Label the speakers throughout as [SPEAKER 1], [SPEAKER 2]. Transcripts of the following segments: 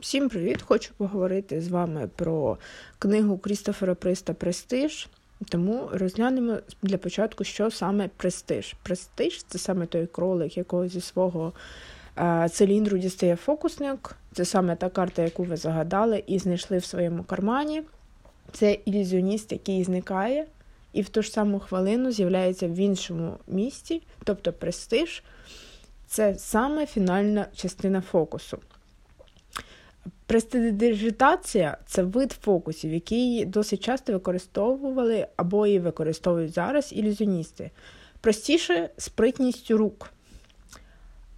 [SPEAKER 1] Всім привіт! Хочу поговорити з вами про книгу Крістофера Приста Престиж. Тому розглянемо для початку, що саме престиж. Престиж це саме той кролик, якого зі свого е, циліндру дістає фокусник. Це саме та карта, яку ви загадали і знайшли в своєму кармані. Це ілюзіоніст, який зникає, і в ту ж саму хвилину з'являється в іншому місці, тобто престиж. Це саме фінальна частина фокусу. Престидижитація це вид фокусів, який досить часто використовували або і використовують зараз ілюзіоністи. Простіше спритністю рук.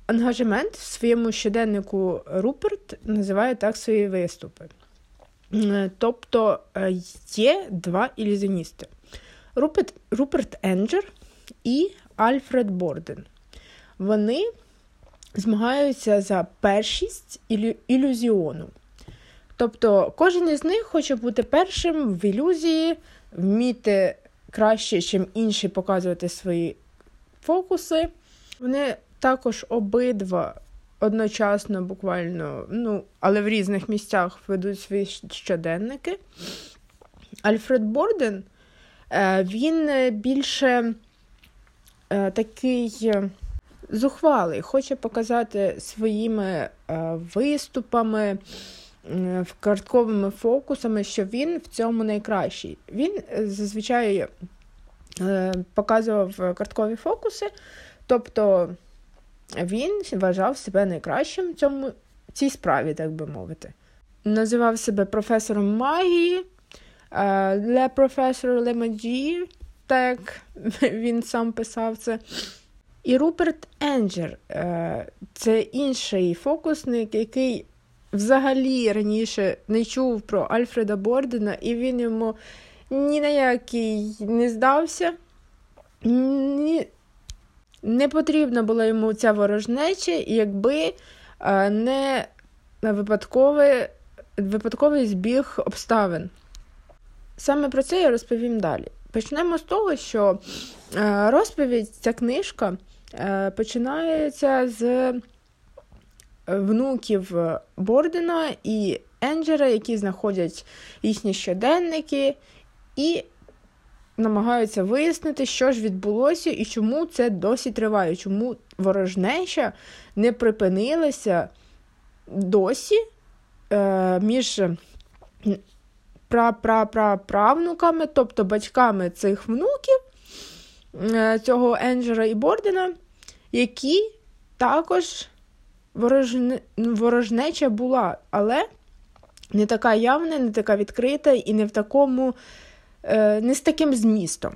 [SPEAKER 1] Ангажемент в своєму щоденнику Руперт називає так свої виступи. Тобто е, є два ілюзіоністи: Руперт, Руперт Енджер і Альфред Борден. Вони змагаються за першість ілю... ілюзіону. Тобто кожен із них хоче бути першим в ілюзії, вміти краще, ніж інші показувати свої фокуси. Вони також обидва одночасно, буквально, ну, але в різних місцях ведуть свої щоденники. Альфред Борден е, він більше е, такий зухвалий, хоче показати своїми е, виступами, картковими фокусами, що він в цьому найкращий. Він е, зазвичай е, показував карткові фокуси, тобто він вважав себе найкращим в цьому цій справі, так би мовити. Називав себе професором магії, Ле професор Лемаджі, так він сам писав це. І Руперт Енджер е, це інший фокусник, який взагалі раніше не чув про Альфреда Бордена, і він йому ні на який не здався. Ні, Не потрібна була йому ця ворожнеча, якби е, не випадковий, випадковий збіг обставин. Саме про це я розповім далі. Почнемо з того, що е, розповідь ця книжка Е, починається з внуків Бордена і Енджера, які знаходять їхні щоденники, і намагаються вияснити, що ж відбулося і чому це досі триває, чому ворожнеча не припинилася досі е, між правнуками, тобто батьками цих внуків. Е, цього Енджера і Бордена, які також ворожне... ворожнеча була, але не така явна, не така відкрита і не в такому, е, не з таким змістом.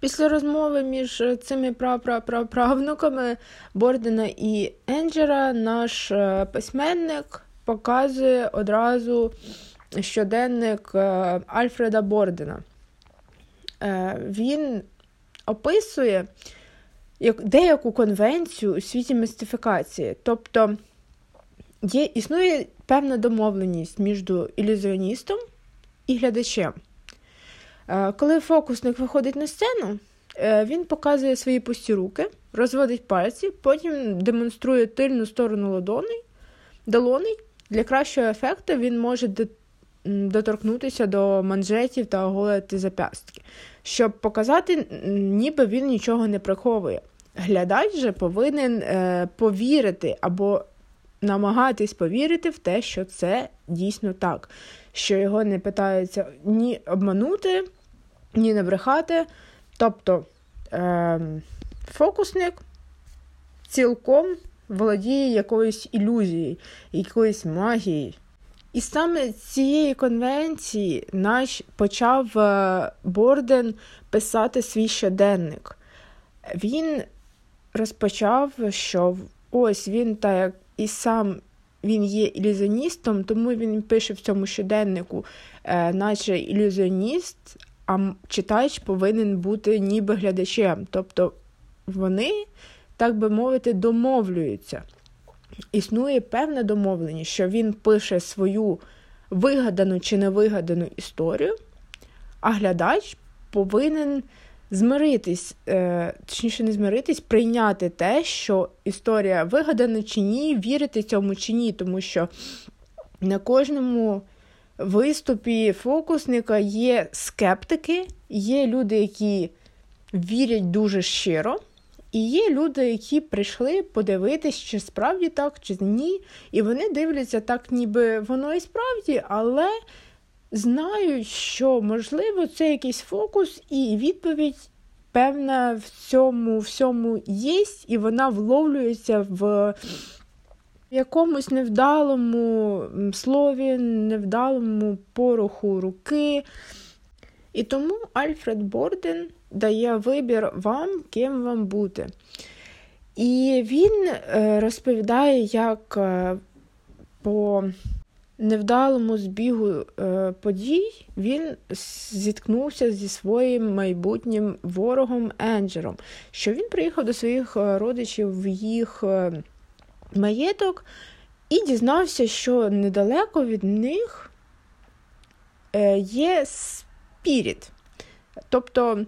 [SPEAKER 1] Після розмови між цими правнуками Бордена і Енджера наш е, письменник показує одразу щоденник Альфреда Бордена. Він описує деяку конвенцію у світі містифікації. Тобто є, існує певна домовленість між ілюзіоністом і глядачем. Е, коли фокусник виходить на сцену, е, він показує свої пусті руки, розводить пальці, потім демонструє тильну сторону ладоней, долоней. Для кращого ефекту він може доторкнутися до манжетів та оголити запястки, щоб показати, ніби він нічого не приховує. Глядач же повинен е, повірити або намагатись повірити в те, що це дійсно так, що його не пытаються ні обманути, ні набрехати. Тобто е, фокусник цілком володіє якоюсь ілюзією, якоюсь магією. І саме з цієї конвенції наш почав е, Борден писати свій щоденник. Він розпочав, що ось він так і сам він є ілюзіоністом, тому він пише в цьому щоденнику, е, наче ілюзіоніст, а читач повинен бути ніби глядачем. Тобто вони, так би мовити, домовлюються існує певна домовленість, що він пише свою вигадану чи невигадану історію, а глядач повинен змиритись, е, точніше, не змиритись, прийняти те, що історія вигадана чи ні, вірити цьому чи ні, тому що на кожному виступі фокусника є скептики, є люди, які вірять дуже щиро. І є люди, які прийшли подивитись, чи справді так, чи ні. І вони дивляться так, ніби воно і справді, але знають, що можливо це якийсь фокус, і відповідь певна в цьому всьому є, і вона вловлюється в якомусь невдалому слові, невдалому поруху руки. І тому Альфред Борден дає вибір вам, ким вам бути. І він е, розповідає, як е, по невдалому збігу е, подій він зіткнувся зі своїм майбутнім ворогом Енджером, що він приїхав до своїх родичів в їх маєток і дізнався, що недалеко від них є спіріт. Тобто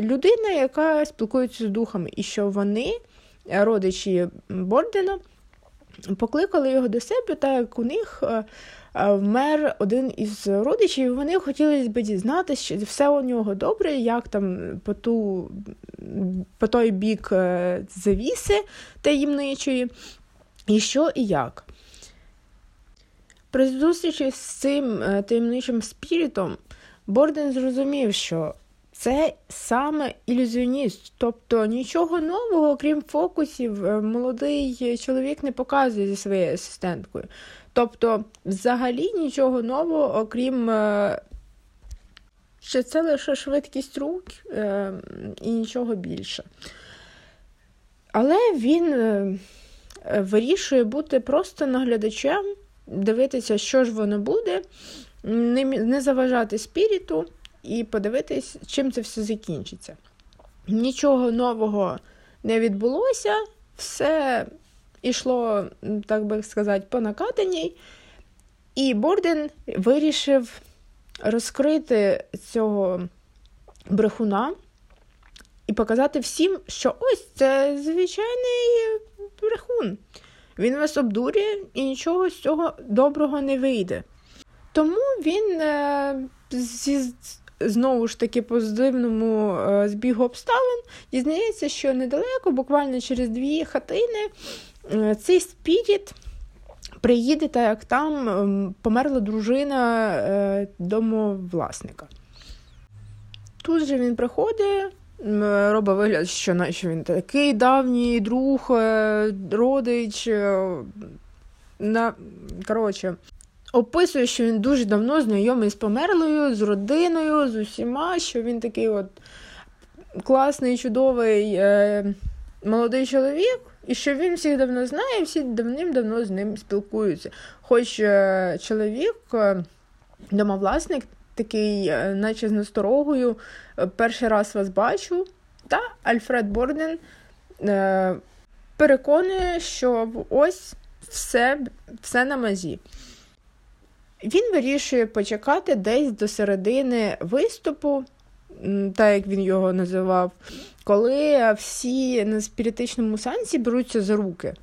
[SPEAKER 1] людина, яка спілкується з духами, і що вони, родичі Бордена, покликали його до себе, так як у них е, е, вмер один із родичів, і вони хотіли би дізнатися, що все у нього добре, як там по ту, по той бік завіси таємничої, і що і як. При зустрічі з цим таємничим спірітом Борден зрозумів, що це саме ілюзіоніст, тобто нічого нового, крім фокусів, е, молодий чоловік не показує зі своєю асистенткою. Тобто, взагалі нічого нового, окрім е, що це лише швидкість рук е, і нічого більше. Але він вирішує бути просто наглядачем, дивитися, що ж воно буде, не заважати спіріту і подивитись, чим це все закінчиться. Нічого нового не відбулося, все йшло, так би сказати, по накатаній. І Борден вирішив розкрити цього брехуна і показати всім, що ось це звичайний брехун. Він вас обдурює і нічого з цього доброго не вийде. Тому він е, зі знову ж таки позитивному е, збігу обставин дізнається, що недалеко, буквально через дві хатини, е, цей спіріт приїде, так як там ем, померла дружина е, домовласника. Тут же він приходить. Робить вигляд, що наче він такий давній друг, родич. На... Коротше, описує, що він дуже давно знайомий з померлою, з родиною, з усіма, що він такий от класний, чудовий е, молодий чоловік, і що він всіх давно знає, і всі давним-давно з ним спілкуються. Хоч е, чоловік, е, домовласник, такий, е, наче з насторогою, е, перший раз вас бачу, та Альфред Борден е, переконує, що ось все, все на мазі. Він вирішує почекати десь до середини виступу, так як він його називав, коли всі на спіритичному сеансі беруться за руки.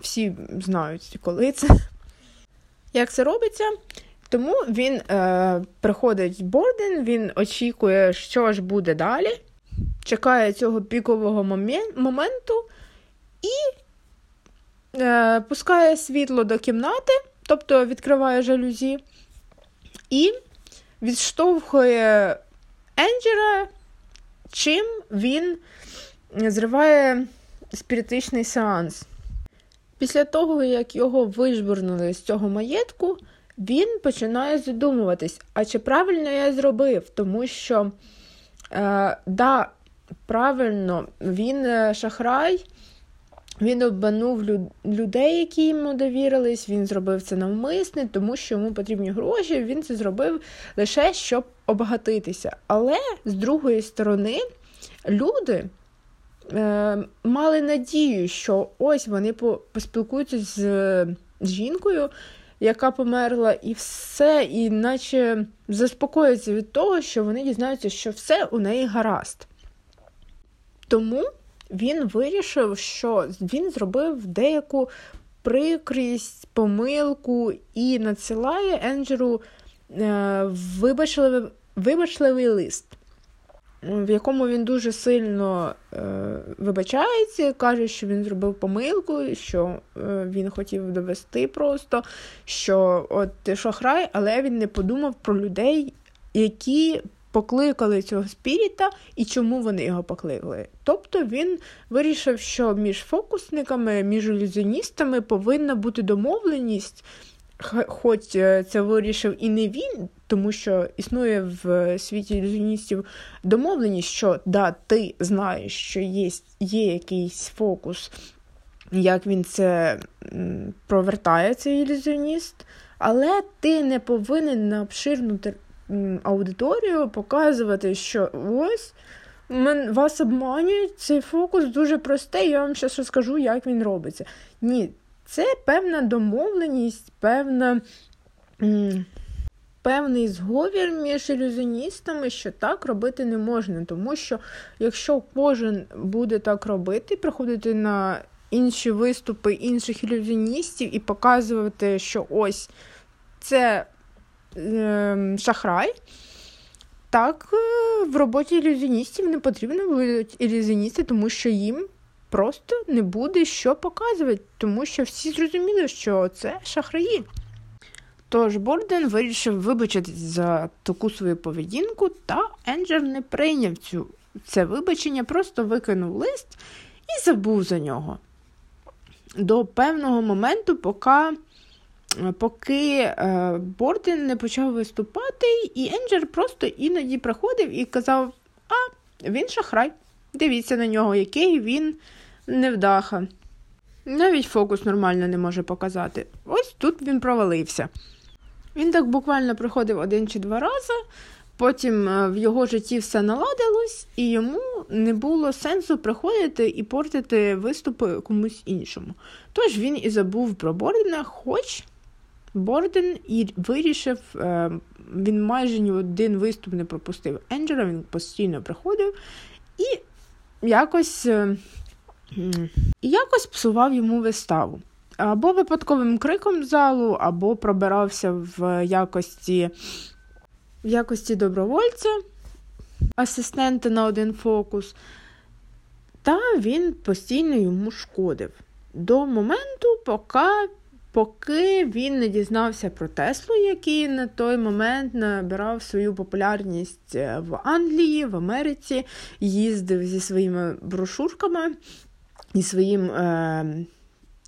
[SPEAKER 1] Всі знають, коли це. Як це робиться? Тому він е, приходить в Борден, він очікує, що ж буде далі, чекає цього пікового моменту і е, пускає світло до кімнати тобто відкриває жалюзі, і відштовхує Енджера, чим він зриває спіритичний сеанс. Після того, як його вижбурнули з цього маєтку, він починає задумуватись, а чи правильно я зробив, тому що, е, да, правильно, він е, шахрай, він обманув людей, які йому довірились. Він зробив це навмисне, тому що йому потрібні гроші. Він це зробив лише щоб обагатитися. Але з другої сторони, люди е, мали надію, що ось вони поспілкуються з, з жінкою, яка померла, і все, і наче заспокоїться від того, що вони дізнаються, що все у неї гаразд. Тому він вирішив, що він зробив деяку прикрість, помилку і надсилає Енджеру е, вибачливий, вибачливий лист в якому він дуже сильно е, вибачається, каже, що він зробив помилку, що е, він хотів довести просто, що от ти шахрай, але він не подумав про людей, які покликали цього спіріта і чому вони його покликали. Тобто він вирішив, що між фокусниками, між ілюзіоністами повинна бути домовленість. Хоч е, це вирішив і не він, тому що існує в світі ілюзіоністів домовленість, що да, ти знаєш, що є, є якийсь фокус, як він це провертає, цей ілюзіоніст, але ти не повинен на обширну аудиторію показувати, що ось. Вас обманюють, цей фокус дуже простий, я вам зараз розкажу, як він робиться. Ні, це певна домовленість, певна певний зговір між ілюзіоністами, що так робити не можна. Тому що якщо кожен буде так робити, приходити на інші виступи інших ілюзіоністів і показувати, що ось це шахрай. Так, е, в роботі ілюзіоністів не потрібно будуть ілюзіоністи, тому що їм просто не буде що показувати, тому що всі зрозуміли, що це шахраї. Тож Борден вирішив вибачитись за таку свою поведінку, та Енджер не прийняв цю, це вибачення, просто викинув лист і забув за нього. До певного моменту, поки поки е, Борден не почав виступати, і Енджер просто іноді приходив і казав: А, він шахрай. Дивіться на нього, який він невдаха. Навіть фокус нормально не може показати. Ось тут він провалився. Він так буквально приходив один чи два рази, потім е, в його житті все наладилось, і йому не було сенсу приходити і портити виступи комусь іншому. Тож він і забув про Бордена, хоч Борден і вирішив, е, він майже ні один виступ не пропустив. Енджера, він постійно приходив і якось, е, якось псував йому виставу. Або випадковим криком залу, або пробирався в якості в якості добровольця, асистента на один фокус, та він постійно йому шкодив. До моменту, поки поки він не дізнався про Теслу, який на той момент набирав свою популярність в Англії, в Америці, їздив зі своїми брошурками і своїм. Е-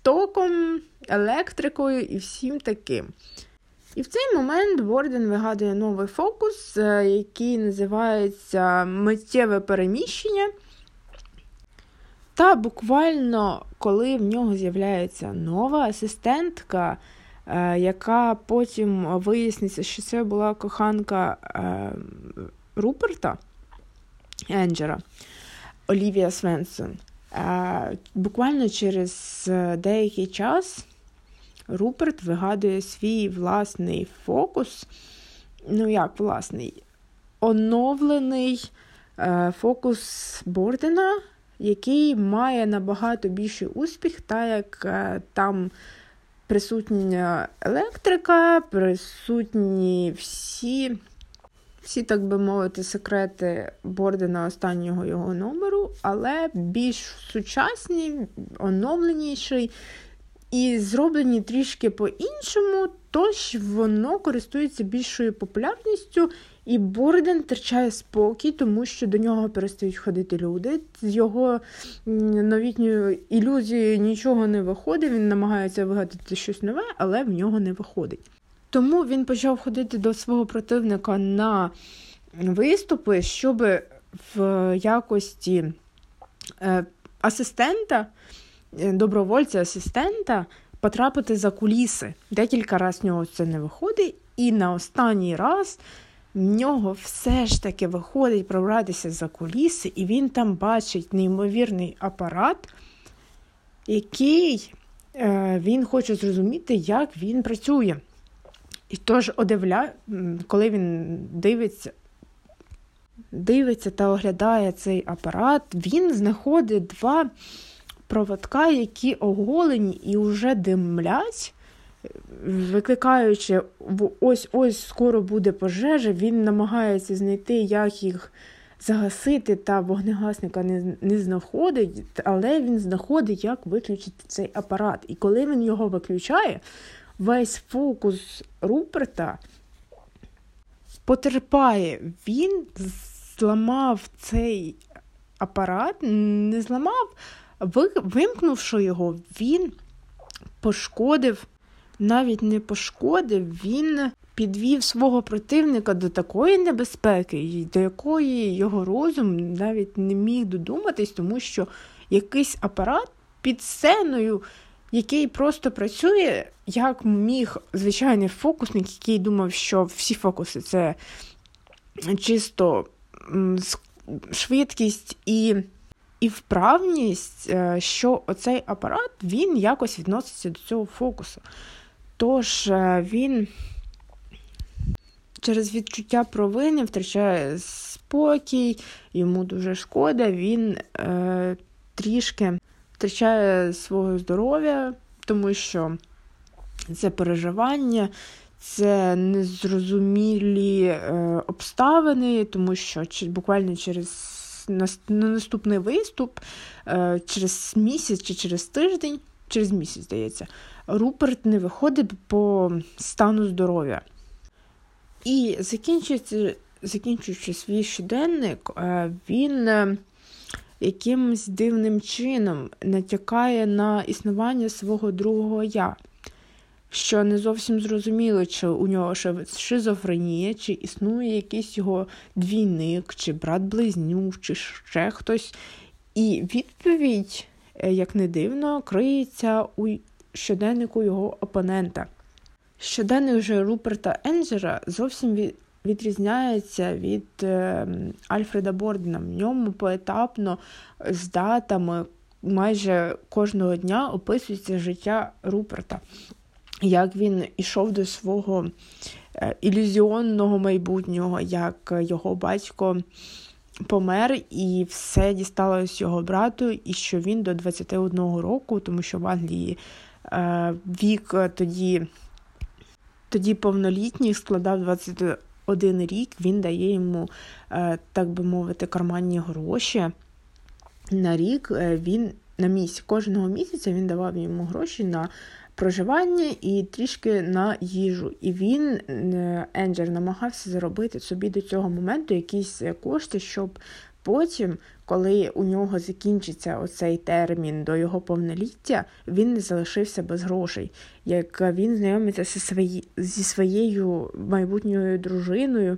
[SPEAKER 1] током, електрикою і всім таким. І в цей момент Борден вигадує новий фокус, е, який називається миттєве переміщення. Та буквально, коли в нього з'являється нова асистентка, е, яка потім виясниться, що це була коханка е, Руперта Енджера Олівія Свенсон. Буквально через е, деякий час Руперт вигадує свій власний фокус. Ну, як власний, оновлений е, фокус Бордена, який має набагато більший успіх, так як е, там присутня електрика, присутні всі всі, так би мовити, секрети Бордена останнього його номеру, але більш сучасні, оновленіший і зроблені трішки по-іншому, тож воно користується більшою популярністю, і Борден втрачає спокій, тому що до нього перестають ходити люди. З його новітньою ілюзією нічого не виходить, він намагається вигадати щось нове, але в нього не виходить. Тому він почав ходити до свого противника на виступи, щоб в якості е, асистента, е, добровольця-асистента потрапити за куліси. Декілька разів в нього це не виходить, і на останній раз в нього все ж таки виходить пробратися за куліси, і він там бачить неймовірний апарат, який е, він хоче зрозуміти, як він працює. І тож одивля, коли він дивиться, дивиться та оглядає цей апарат, він знаходить два проводка, які оголені і вже димлять, викликаючи ось ось скоро буде пожежа, він намагається знайти, як їх загасити, та вогнегасника не не знаходить, але він знаходить, як виключити цей апарат. І коли він його виключає, весь фокус Руперта потерпає. Він зламав цей апарат, не зламав, вимкнувши його, він пошкодив, навіть не пошкодив, він підвів свого противника до такої небезпеки, до якої його розум навіть не міг додуматись, тому що якийсь апарат під сценою, який просто працює, як міг звичайний фокусник, який думав, що всі фокуси це чисто швидкість і і вправність, е, що оцей апарат він якось відноситься до цього фокусу. Тож е, він через відчуття провини втрачає спокій, йому дуже шкода, він е, трішки втрачає свого здоров'я, тому що це переживання, це незрозумілі е, обставини, тому що буквально через на наступний виступ, е, через місяць чи через тиждень, через місяць, здається, Руперт не виходить по стану здоров'я. І закінчуючи, закінчуючи свій щоденник, е, він е, якимось дивним чином натякає на існування свого другого я, що не зовсім зрозуміло, чи у нього шизофренія, чи існує якийсь його двійник, чи брат-близнюк, чи ще хтось. І відповідь, як не дивно, криється у щоденнику його опонента. Щоденник же Руперта Енджера зовсім відрізняється від е, Альфреда Бордена. В ньому поетапно з датами майже кожного дня описується життя Руперта, як він ішов до свого е, ілюзіонного майбутнього, як його батько. Помер і все дісталось його брату, і що він до 21 року, тому що в Англії е, вік тоді тоді повнолітній складав 21 рік, він дає йому, е, так би мовити, карманні гроші. На рік е, він на місяць, кожного місяця він давав йому гроші на проживання і трішки на їжу. І він, е, Енджер, намагався заробити собі до цього моменту якісь кошти, щоб потім, коли у нього закінчиться оцей термін до його повноліття, він не залишився без грошей. Як він знайомиться зі своєю майбутньою дружиною,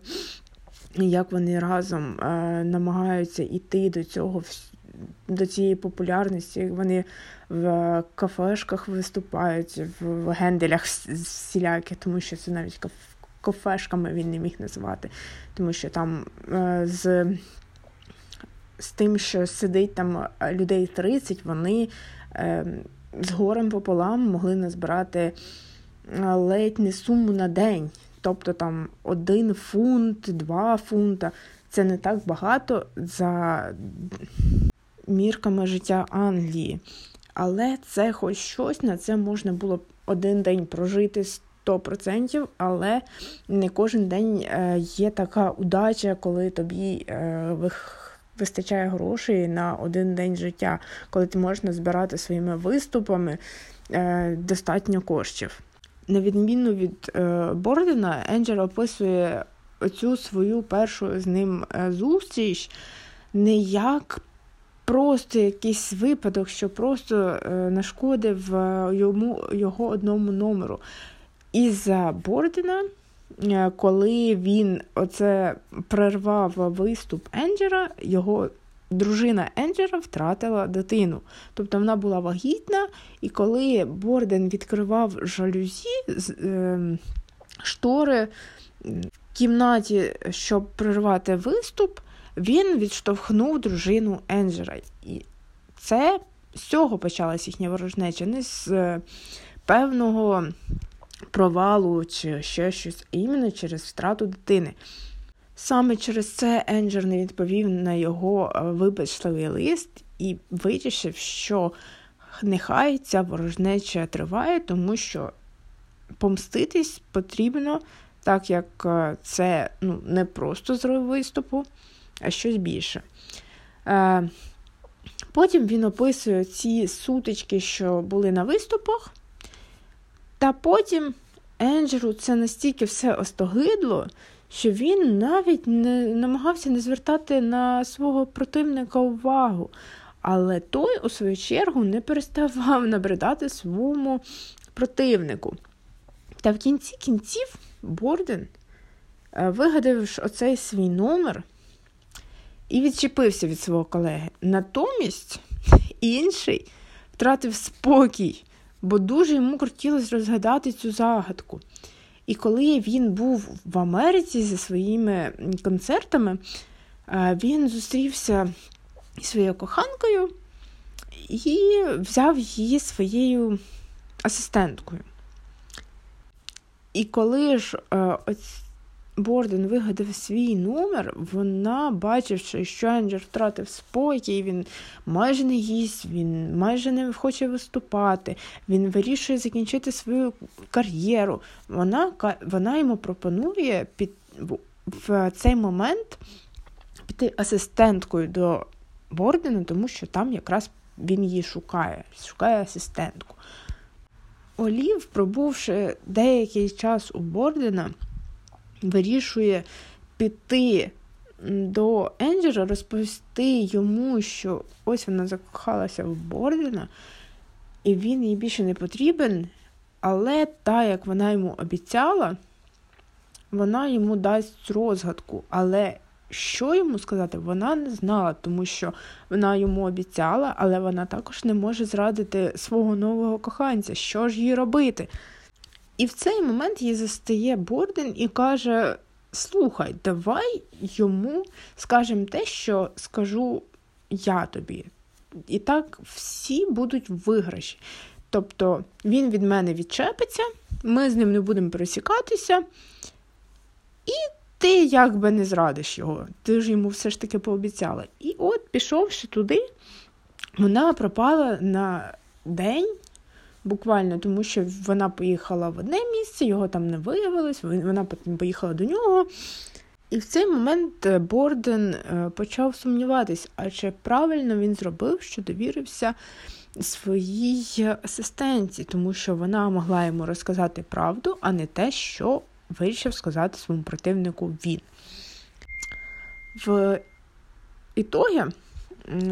[SPEAKER 1] як вони разом е, намагаються йти до цього до цієї популярності, вони в кафешках виступають, в генделях всілякі, тому що це навіть кафешками він не міг називати, тому що там е, з з тим, що сидить там е, людей 30, вони е, з горем пополам могли назбирати е, ледь не суму на день. Тобто там один фунт, два фунта. Це не так багато за мірками життя Англії. Але це хоч щось, на це можна було один день прожити 100%, але не кожен день е, є така удача, коли тобі вистачає грошей на один день життя, коли ти можеш збирати своїми виступами е, достатньо коштів. На відміну від е, Бордена, Енджел описує оцю свою першу з ним е, зустріч не як просто якийсь випадок, що просто е, нашкодив е, йому його одному номеру. Із-за Бордена Е, коли він оце прервав виступ Енджера, його дружина Енджера втратила дитину. Тобто вона була вагітна, і коли Борден відкривав жалюзі штори в кімнаті, щоб прервати виступ, він відштовхнув дружину Енджера. І це з цього почалась їхня ворожнеча, не з е, певного провалу чи ще щось, а іменно через втрату дитини. Саме через це Енджер не відповів на його е, вибачливий лист і вирішив, що нехай ця ворожнеча триває, тому що помститись потрібно, так як е, це ну, не просто зрив виступу, а щось більше. Е, потім він описує ці сутички, що були на виступах, та потім Енджеру це настільки все остогидло, що він навіть не намагався не звертати на свого противника увагу. Але той, у свою чергу, не переставав набридати своєму противнику. Та в кінці кінців Борден, е, вигадавши оцей свій номер, і відчепився від свого колеги. Натомість інший втратив спокій, бо дуже йому хотілося розгадати цю загадку. І коли він був в Америці зі своїми концертами, е, він зустрівся зі своєю коханкою і взяв її своєю асистенткою. І коли ж е, ось Борден вигадав свій номер, вона, бачивши, що Енджер втратив спокій, він майже не їсть, він майже не хоче виступати, він вирішує закінчити свою кар'єру. Вона вона йому пропонує під, в цей момент піти асистенткою до Бордена, тому що там якраз він її шукає, шукає асистентку. Олів, пробувши деякий час у Бордена, вирішує піти до Енджера, розповісти йому, що ось вона закохалася в Бордена, і він їй більше не потрібен, але так, як вона йому обіцяла, вона йому дасть розгадку. Але що йому сказати, вона не знала, тому що вона йому обіцяла, але вона також не може зрадити свого нового коханця. Що ж їй робити? І в цей момент їй застає Борден і каже: Слухай, давай йому скажемо те, що скажу я тобі. І так всі будуть виграші. Тобто він від мене відчепиться, ми з ним не будемо пересікатися, і ти якби не зрадиш його. Ти ж йому все ж таки пообіцяла. І от, пішовши туди, вона пропала на день буквально, тому що вона поїхала в одне місце, його там не виявилось, вона потім поїхала до нього. І в цей момент е, Борден е, почав сумніватись, а чи правильно він зробив, що довірився своїй асистенті, тому що вона могла йому розказати правду, а не те, що вирішив сказати своєму противнику він. В ітогі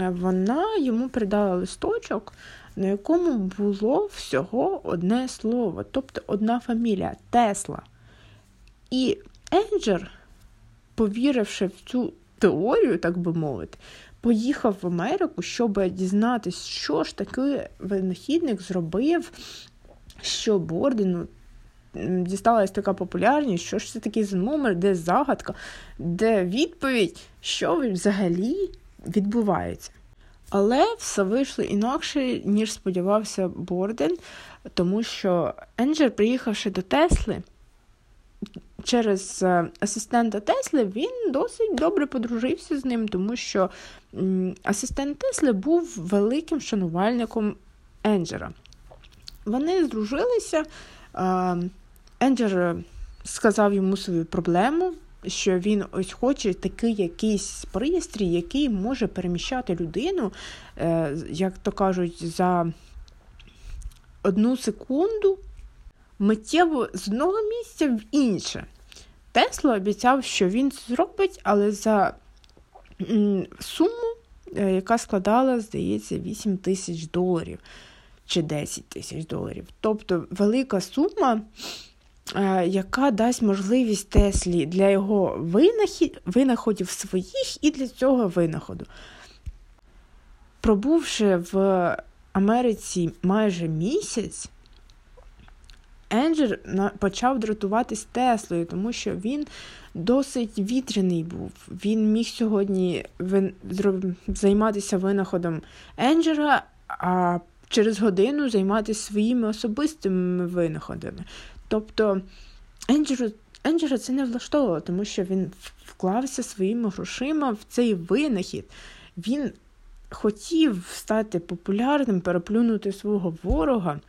[SPEAKER 1] вона йому передала листочок, на якому було всього одне слово, тобто одна фамілія Тесла. І Енджер, повіривши в цю теорію, так би мовити, поїхав в Америку, щоб дізнатися, що ж таки винахідник зробив, що Бордену дісталась така популярність, що ж це такий за номер, де загадка, де відповідь, що взагалі відбувається. Але все вийшло інакше, ніж сподівався Борден, тому що Енджер, приїхавши до Тесли, через е, асистента Тесли, він досить добре подружився з ним, тому що асистент Тесли був великим шанувальником Енджера. Вони здружилися. Енджер сказав йому свою проблему, що він ось хоче такий якийсь пристрій, який може переміщати людину, е, як то кажуть, за одну секунду миттєво з одного місця в інше. Тесла обіцяв, що він це зробить, але за суму, е, яка складала, здається, 8 тисяч доларів чи 10 тисяч доларів. Тобто велика сума. Е, яка дасть можливість Теслі для його винаходів своїх і для цього винаходу. Пробувши в Америці майже місяць, Енджер почав дратуватись Теслою, тому що він досить вітряний був. Він міг сьогодні займатися винаходом Енджера, а через годину займатися своїми особистими винаходами. Тобто Енджеру, Енджера це не влаштовувало, тому що він вклався своїми грошима в цей винахід. Він хотів стати популярним, переплюнути свого ворога,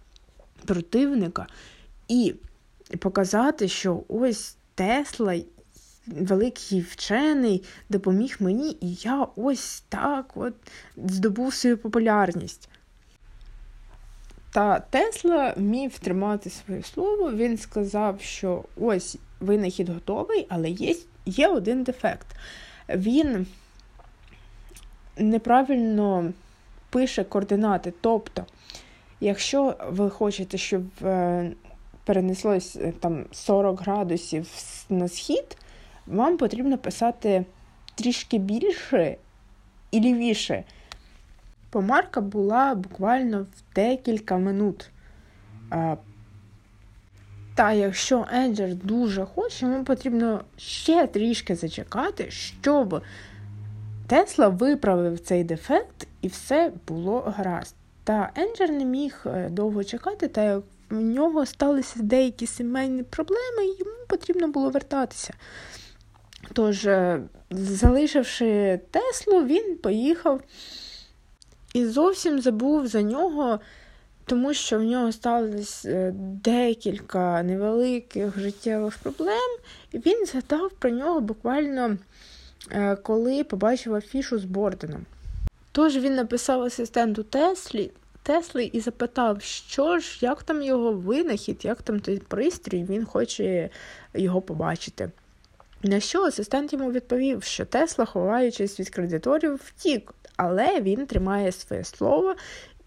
[SPEAKER 1] противника і показати, що ось Тесла, великий вчений, допоміг мені, і я ось так от здобув свою популярність. Та Тесла міг тримати своє слово. Він сказав, що ось винахід готовий, але є, є один дефект. Він неправильно пише координати. Тобто, якщо ви хочете, щоб е, перенеслось е, там 40 градусів на схід, вам потрібно писати трішки більше і лівіше. Помарка була буквально в декілька минут. Та якщо Енджер дуже хоче, йому потрібно ще трішки зачекати, щоб Тесла виправив цей дефект і все було гаразд. Та Енджер не міг е, довго чекати, та як в нього сталися деякі сімейні проблеми, і йому потрібно було вертатися. Тож, е, залишивши Теслу, він поїхав і зовсім забув за нього, тому що в нього сталося е, декілька невеликих життєвих проблем, і він згадав про нього буквально е, коли побачив афішу з Борденом. Тож він написав асистенту Теслі. Тесли і запитав, що ж, як там його винахід, як там той пристрій, він хоче його побачити. На що асистент йому відповів, що Тесла, ховаючись від кредиторів, втік, але він тримає своє слово,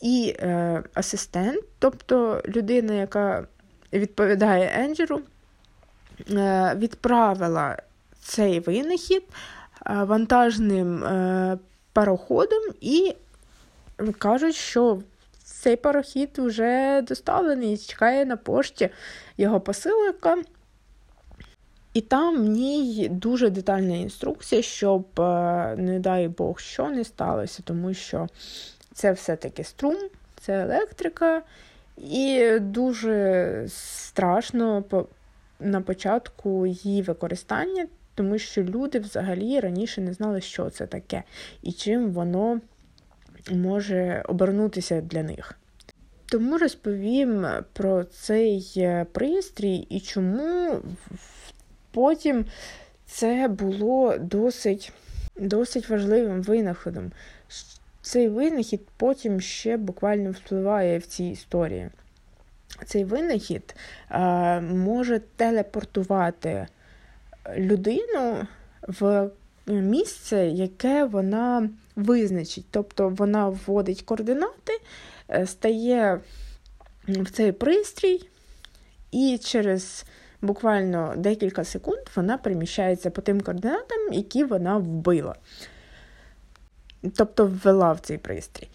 [SPEAKER 1] і е, асистент, тобто людина, яка відповідає Енджеру, е, відправила цей винахід е, вантажним е, пароходом і кажуть, що цей парохід вже доставлений і чекає на пошті його посилка. І там в ній дуже детальна інструкція, щоб, е, не дай Бог, що не сталося, тому що це все-таки струм, це електрика, і дуже страшно на початку її використання, тому що люди взагалі раніше не знали, що це таке і чим воно може обернутися для них. Тому розповім про цей е, пристрій і чому потім це було досить, досить важливим винаходом. Цей винахід потім ще буквально впливає в цій історії. Цей винахід е, може телепортувати людину в місце, яке вона визначить. Тобто вона вводить координати, е, стає в цей пристрій, і через буквально декілька секунд вона переміщається по тим координатам, які вона вбила. Тобто ввела в цей пристрій.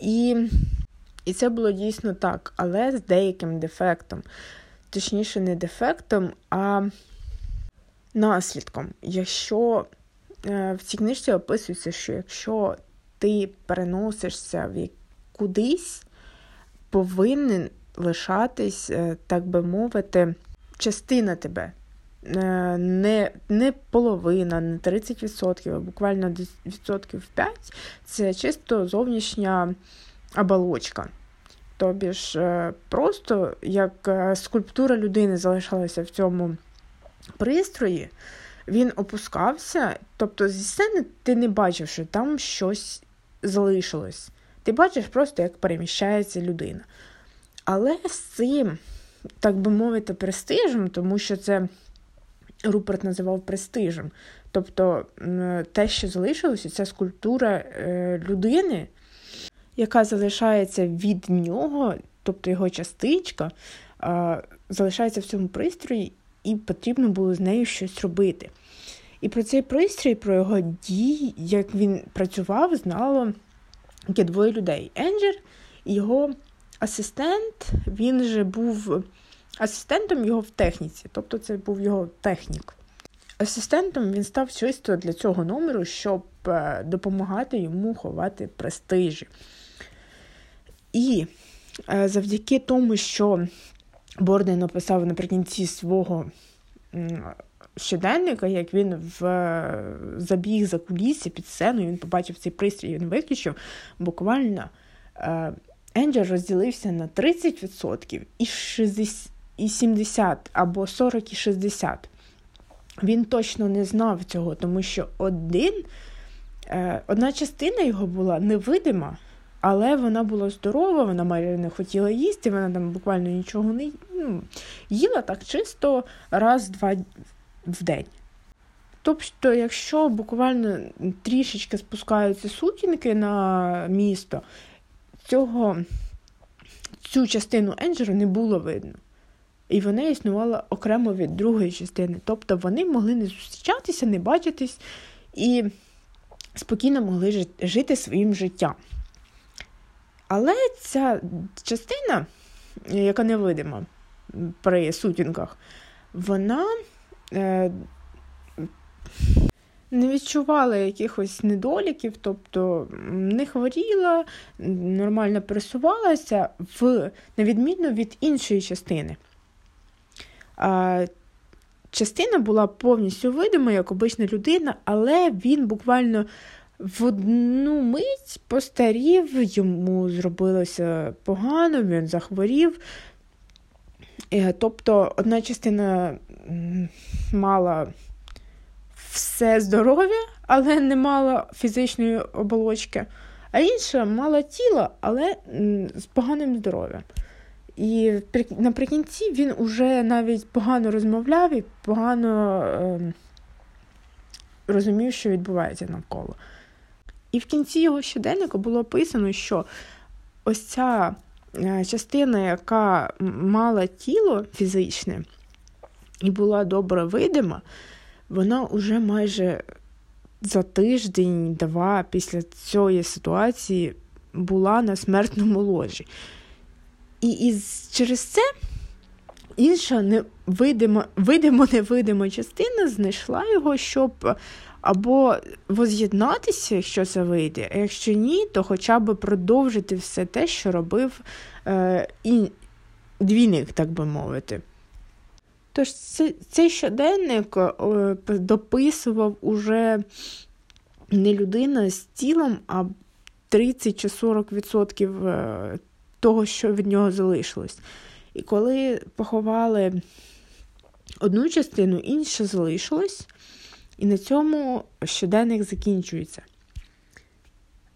[SPEAKER 1] І і це було дійсно так, але з деяким дефектом. Точніше, не дефектом, а наслідком. Якщо е, в цій книжці описується, що якщо ти переносишся в кудись, повинен лишатись, е, так би мовити, частина тебе. Е, не не половина, не 30%, а буквально відсотків 5 це чисто зовнішня оболочка. Тобі ж е, просто як е, скульптура людини залишалася в цьому пристрої, він опускався, тобто зі сцени ти не бачив, що там щось залишилось. Ти бачиш просто, як переміщається людина. Але з цим так би мовити, престижем, тому що це Руперт називав престижем. Тобто те, що залишилося, це скульптура е, людини, яка залишається від нього, тобто його частичка, залишається в цьому пристрої, і потрібно було з нею щось робити. І про цей пристрій, про його дії, як він працював, знало є двоє людей: Енджер і його асистент, він же був асистентом його в техніці, тобто це був його технік. Асистентом він став чисто для цього номеру, щоб е, допомагати йому ховати престижі. І е, завдяки тому, що Борден описав наприкінці свого щоденника, як він забіг за куліси під сценою, він побачив цей пристрій, він виключив. Буквально е, Енджел розділився на 30% і 60, і 70 або 40 і 60. Він точно не знав цього, тому що один, е, одна частина його була невидима, але вона була здорова, вона майже не хотіла їсти, вона там буквально нічого не ну, їла так чисто раз-два в день. Тобто, якщо буквально трішечки спускаються сутінки на місто, цього, цю частину Енджера не було видно. І вона існувала окремо від другої частини. Тобто вони могли не зустрічатися, не бачитись і спокійно могли жити своїм життям. Але ця частина, яка невидима при сутінках, вона е, не відчувала якихось недоліків, тобто не хворіла, нормально пересувалася, в, на відміну від іншої частини. А, Частина була повністю видима, як обична людина, але він буквально в одну мить постарів, йому зробилося погано, він захворів. Е, тобто одна частина мала все здоров'я, але не мала фізичної оболочки, а інша мала тіло, але з поганим здоров'ям. І наприкінці він уже навіть погано розмовляв і погано е, розумів, що відбувається навколо. І в кінці його щоденника було описано, що ось ця е, частина, яка мала тіло фізичне і була добре видима, вона вже майже за тиждень-два після цієї ситуації була на смертному ложі. І із, через це інша невидима, видимо-невидима частина знайшла його, щоб або воз'єднатися, якщо це вийде, а якщо ні, то хоча б продовжити все те, що робив е, і двійник, так би мовити. Тож цей щоденник е, дописував уже не людина з тілом, а 30 чи 40% е, того, що від нього залишилось. І коли поховали одну частину, інша залишилось, і на цьому щоденник закінчується.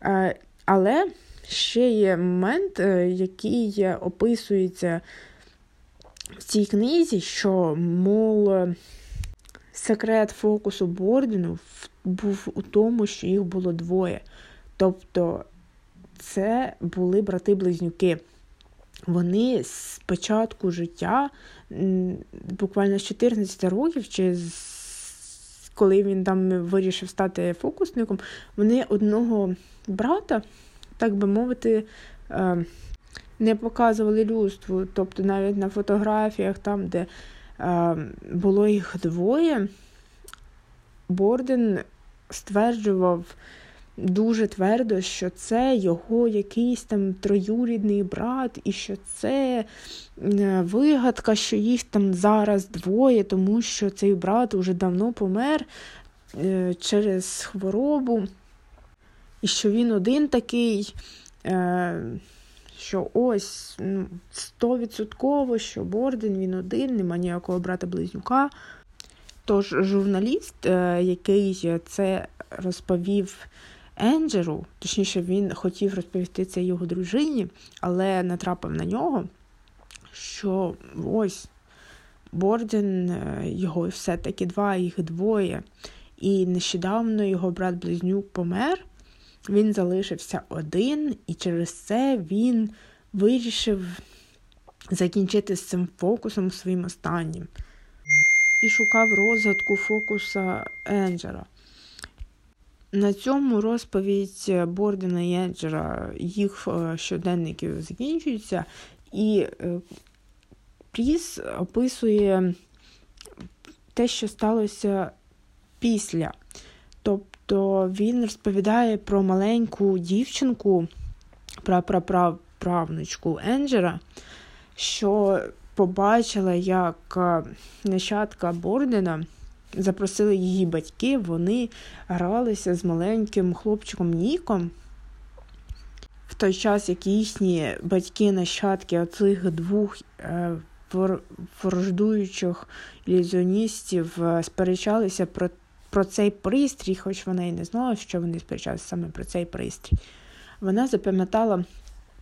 [SPEAKER 1] Е, але ще є момент, який описується в цій книзі, що, мол, секрет фокусу Бордіну був у тому, що їх було двоє. Тобто це були брати-близнюки. Вони з початку життя, буквально з 14 років, чи з коли він там вирішив стати фокусником, вони одного брата, так би мовити, е, не показували людству. Тобто навіть на фотографіях, там, де е, було їх двоє, Борден стверджував дуже твердо, що це його якийсь там троюрідний брат, і що це е, вигадка, що їх там зараз двоє, тому що цей брат уже давно помер е, через хворобу, і що він один такий. Е, що ось ну, стовідсотково, що Борден він один, нема ніякого брата-близнюка. Тож журналіст, е, який це розповів Енджеру, точніше, він хотів розповісти це його дружині, але натрапив на нього, що ось Борден, е, його все-таки два, їх двоє. І нещодавно його брат-близнюк помер він залишився один, і через це він вирішив закінчити з цим фокусом своїм останнім. І шукав розвитку фокуса Енджера. На цьому розповідь Бордена і Енджера їх е, щоденників закінчується, і е, Пріс описує те, що сталося після. То він розповідає про маленьку дівчинку, правнучку Енджера, що побачила, як е, нащадка Бордена запросили її батьки, вони гралися з маленьким хлопчиком Ніком. В той час, як їхні батьки нащадки оцих двох е, ворождуючих ілюзіоністів е, сперечалися про про цей пристрій, хоч вона і не знала, що вони сперечалися саме про цей пристрій. Вона запам'ятала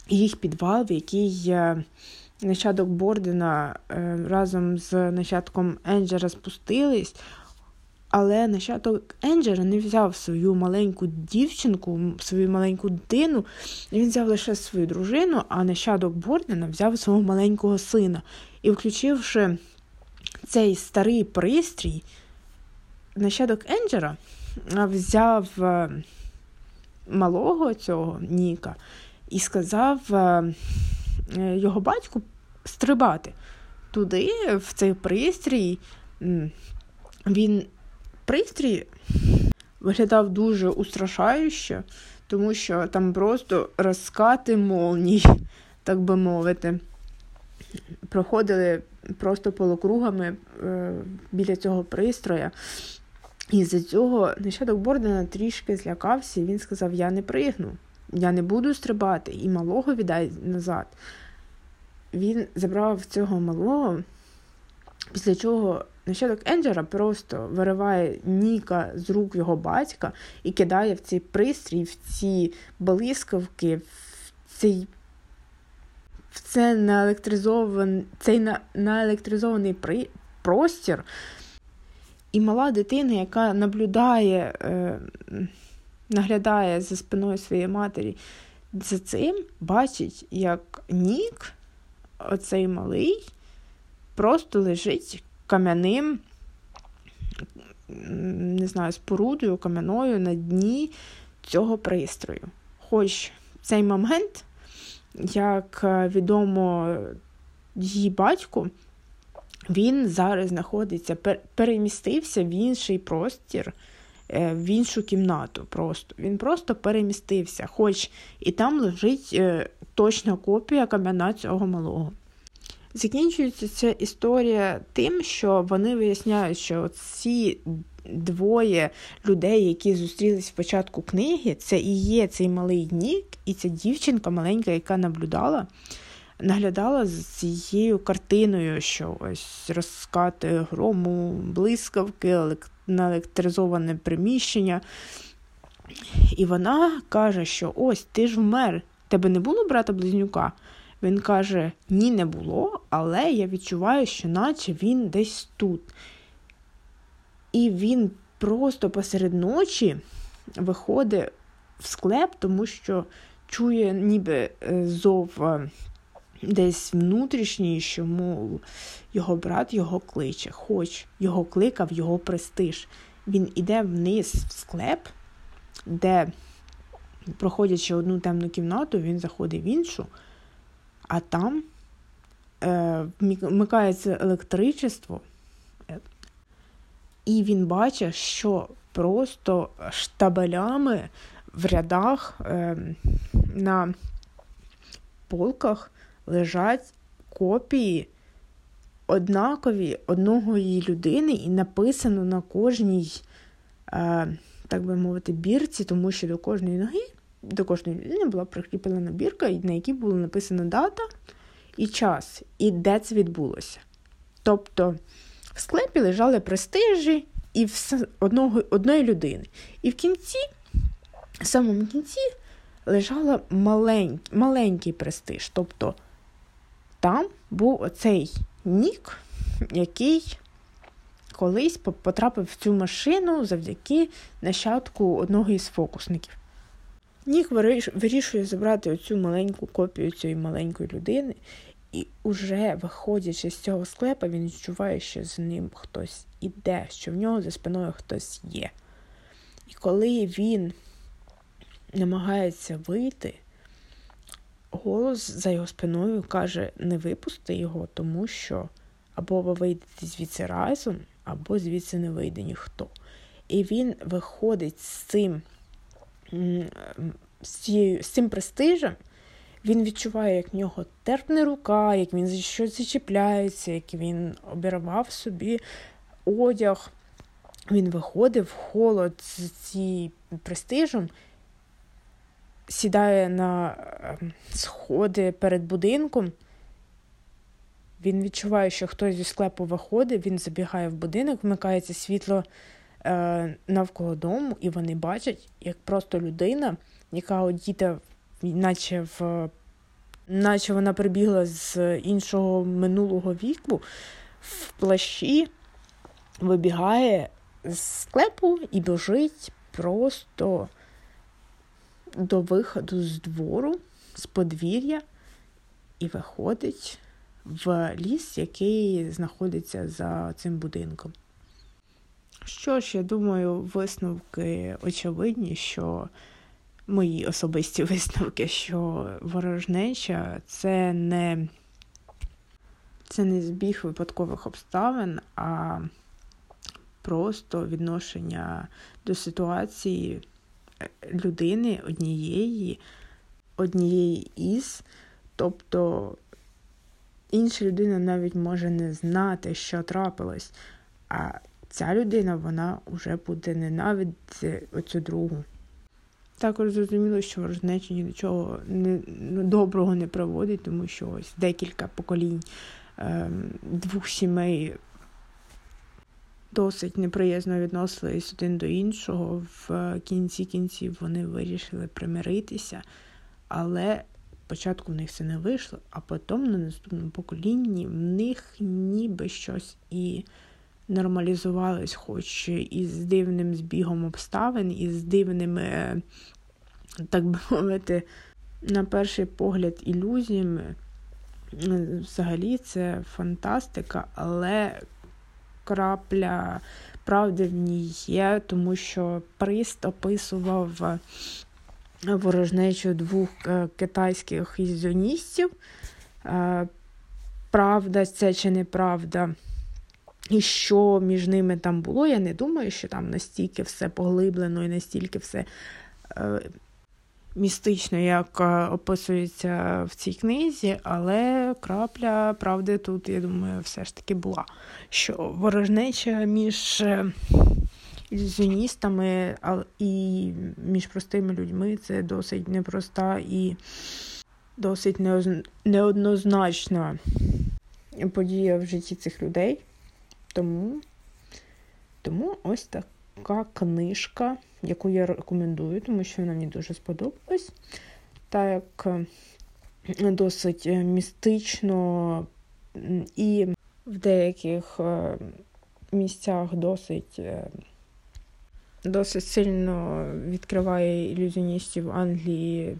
[SPEAKER 1] їх підвал, в який е, нащадок Бордена е, разом з нащадком Енджера спустились. Але нащадок Енджера не взяв свою маленьку дівчинку, свою маленьку дитину, він взяв лише свою дружину, а нащадок Бордена взяв свого маленького сина. І, включивши цей старий пристрій, нащадок Енджера взяв е, малого цього Ніка і сказав е, його батьку стрибати туди, в цей пристрій. Він пристрій виглядав дуже устрашающе, тому що там просто розкати молній, так би мовити, проходили просто полукругами е, біля цього пристроя. І з-за цього нащадок Бордена трішки злякався, і він сказав: Я не пригну, я не буду стрибати, і малого віддай назад. Він забрав цього малого, після чого нащадок Енджера просто вириває Ніка з рук його батька і кидає в цей пристрій, в ці блискавки, в цей в це наелектризований, цей на, наелектризований при, простір. І мала дитина, яка наблюдає, е, наглядає за спиною своєї матері, за цим бачить, як Нік, оцей малий, просто лежить кам'яним, не знаю, спорудою кам'яною на дні цього пристрою. Хоч цей момент, як відомо її батьку, він зараз знаходиться, перемістився в інший простір, е, в іншу кімнату. просто. Він просто перемістився, хоч і там лежить е, точна копія кам'яна цього малого. Закінчується ця історія тим, що вони виясняють, що ці двоє людей, які зустрілись в початку книги, це і є цей малий Нік, і ця дівчинка маленька, яка наблюдала, наглядала з цією картиною, що ось розкати грому, блискавки, наелектризоване приміщення. І вона каже, що ось ти ж вмер, тебе не було брата близнюка? Він каже: Ні, не було, але я відчуваю, що наче він десь тут. І він просто посеред ночі виходить в склеп, тому що чує ніби е, зов е, десь внутрішній, що, мов, його брат його кличе, хоч його кликав його престиж. Він іде вниз в склеп, де, проходячи одну темну кімнату, він заходить в іншу а там е, вмикається електричество, і він бачить, що просто штабелями в рядах е, на полках лежать копії однакові одного людини, і написано на кожній, е, так би мовити, бірці, тому що до кожної ноги до кожної людини була прикріплена бірка, на якій була написана дата і час, і де це відбулося. Тобто в склепі лежали престижі і одного, одної людини. І в кінці, в самому кінці, лежала малень, маленький престиж. Тобто там був оцей нік, який колись потрапив в цю машину завдяки нащадку одного із фокусників. Нік вирішує забрати оцю маленьку копію цієї маленької людини, і уже виходячи з цього склепа, він відчуває, що з ним хтось іде, що в нього за спиною хтось є. І коли він намагається вийти, голос за його спиною каже: не випусти його, тому що або ви вийдете звідси разом, або звідси не вийде ніхто. І він виходить з цим з, цією, з цим престижем, він відчуває, як в нього терпне рука, як він за щось зачіпляється, як він обірвав собі одяг. він виходить в холод з цією престижем, сідає на ем, сходи перед будинком. Він відчуває, що хтось зі склепу виходить, він забігає в будинок, вмикається світло е, навколо дому, і вони бачать, як просто людина, яка одіта, наче в, наче вона прибігла з іншого минулого віку, в плащі вибігає з склепу і біжить просто до виходу з двору, з подвір'я, і виходить в ліс, який знаходиться за цим будинком. Що ж, я думаю, висновки очевидні, що мої особисті висновки, що ворожнеча це не це не збіг випадкових обставин, а просто відношення до ситуації людини однієї, однієї із. Тобто інша людина навіть може не знати, що трапилось, а ця людина вона вже буде ненавидіти оцю другу. Також зрозуміло, що ворожнеча ні не, ну, доброго не проводить, тому що ось декілька поколінь е, двох сімей досить неприязно відносились один до іншого. В кінці кінців вони вирішили примиритися, але спочатку в них це не вийшло, а потім на наступному поколінні в них ніби щось і нормалізувалось, хоч і з дивним збігом обставин, і з дивними, так би мовити, на перший погляд, ілюзіями. Взагалі це фантастика, але крапля правди в ній є, тому що Прист описував ворожнечу двох е, китайських ізоністів. Е, правда, це чи неправда. І що між ними там було, я не думаю, що там настільки все поглиблено і настільки все е, містично, як описується в цій книзі, але крапля правди тут, я думаю, все ж таки була. Що ворожнеча між ілюзіоністами і між простими людьми це досить непроста і досить неоднозначна подія в житті цих людей. Тому, Тому ось така книжка, яку я рекомендую, тому що вона мені дуже сподобалась. Так е, досить містично і в деяких е, місцях досить е, досить сильно відкриває ілюзіоністів Англії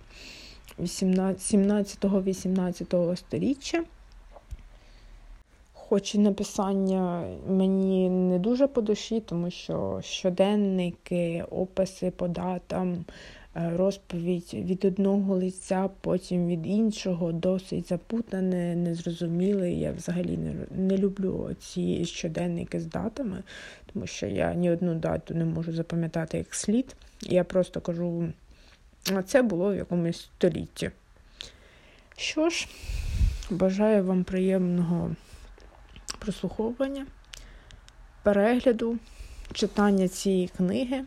[SPEAKER 1] 17-18 століття. Хоч і написання мені не дуже по душі, тому що щоденники, описи по датам, Е, розповідь від одного лиця, потім від іншого, досить запутане, незрозуміле. Я взагалі не, не люблю ці щоденники з датами, тому що я ні одну дату не можу запам'ятати як слід. Я просто кажу, а це було в якомусь столітті. Що ж, бажаю вам приємного прослуховування, перегляду, читання цієї книги.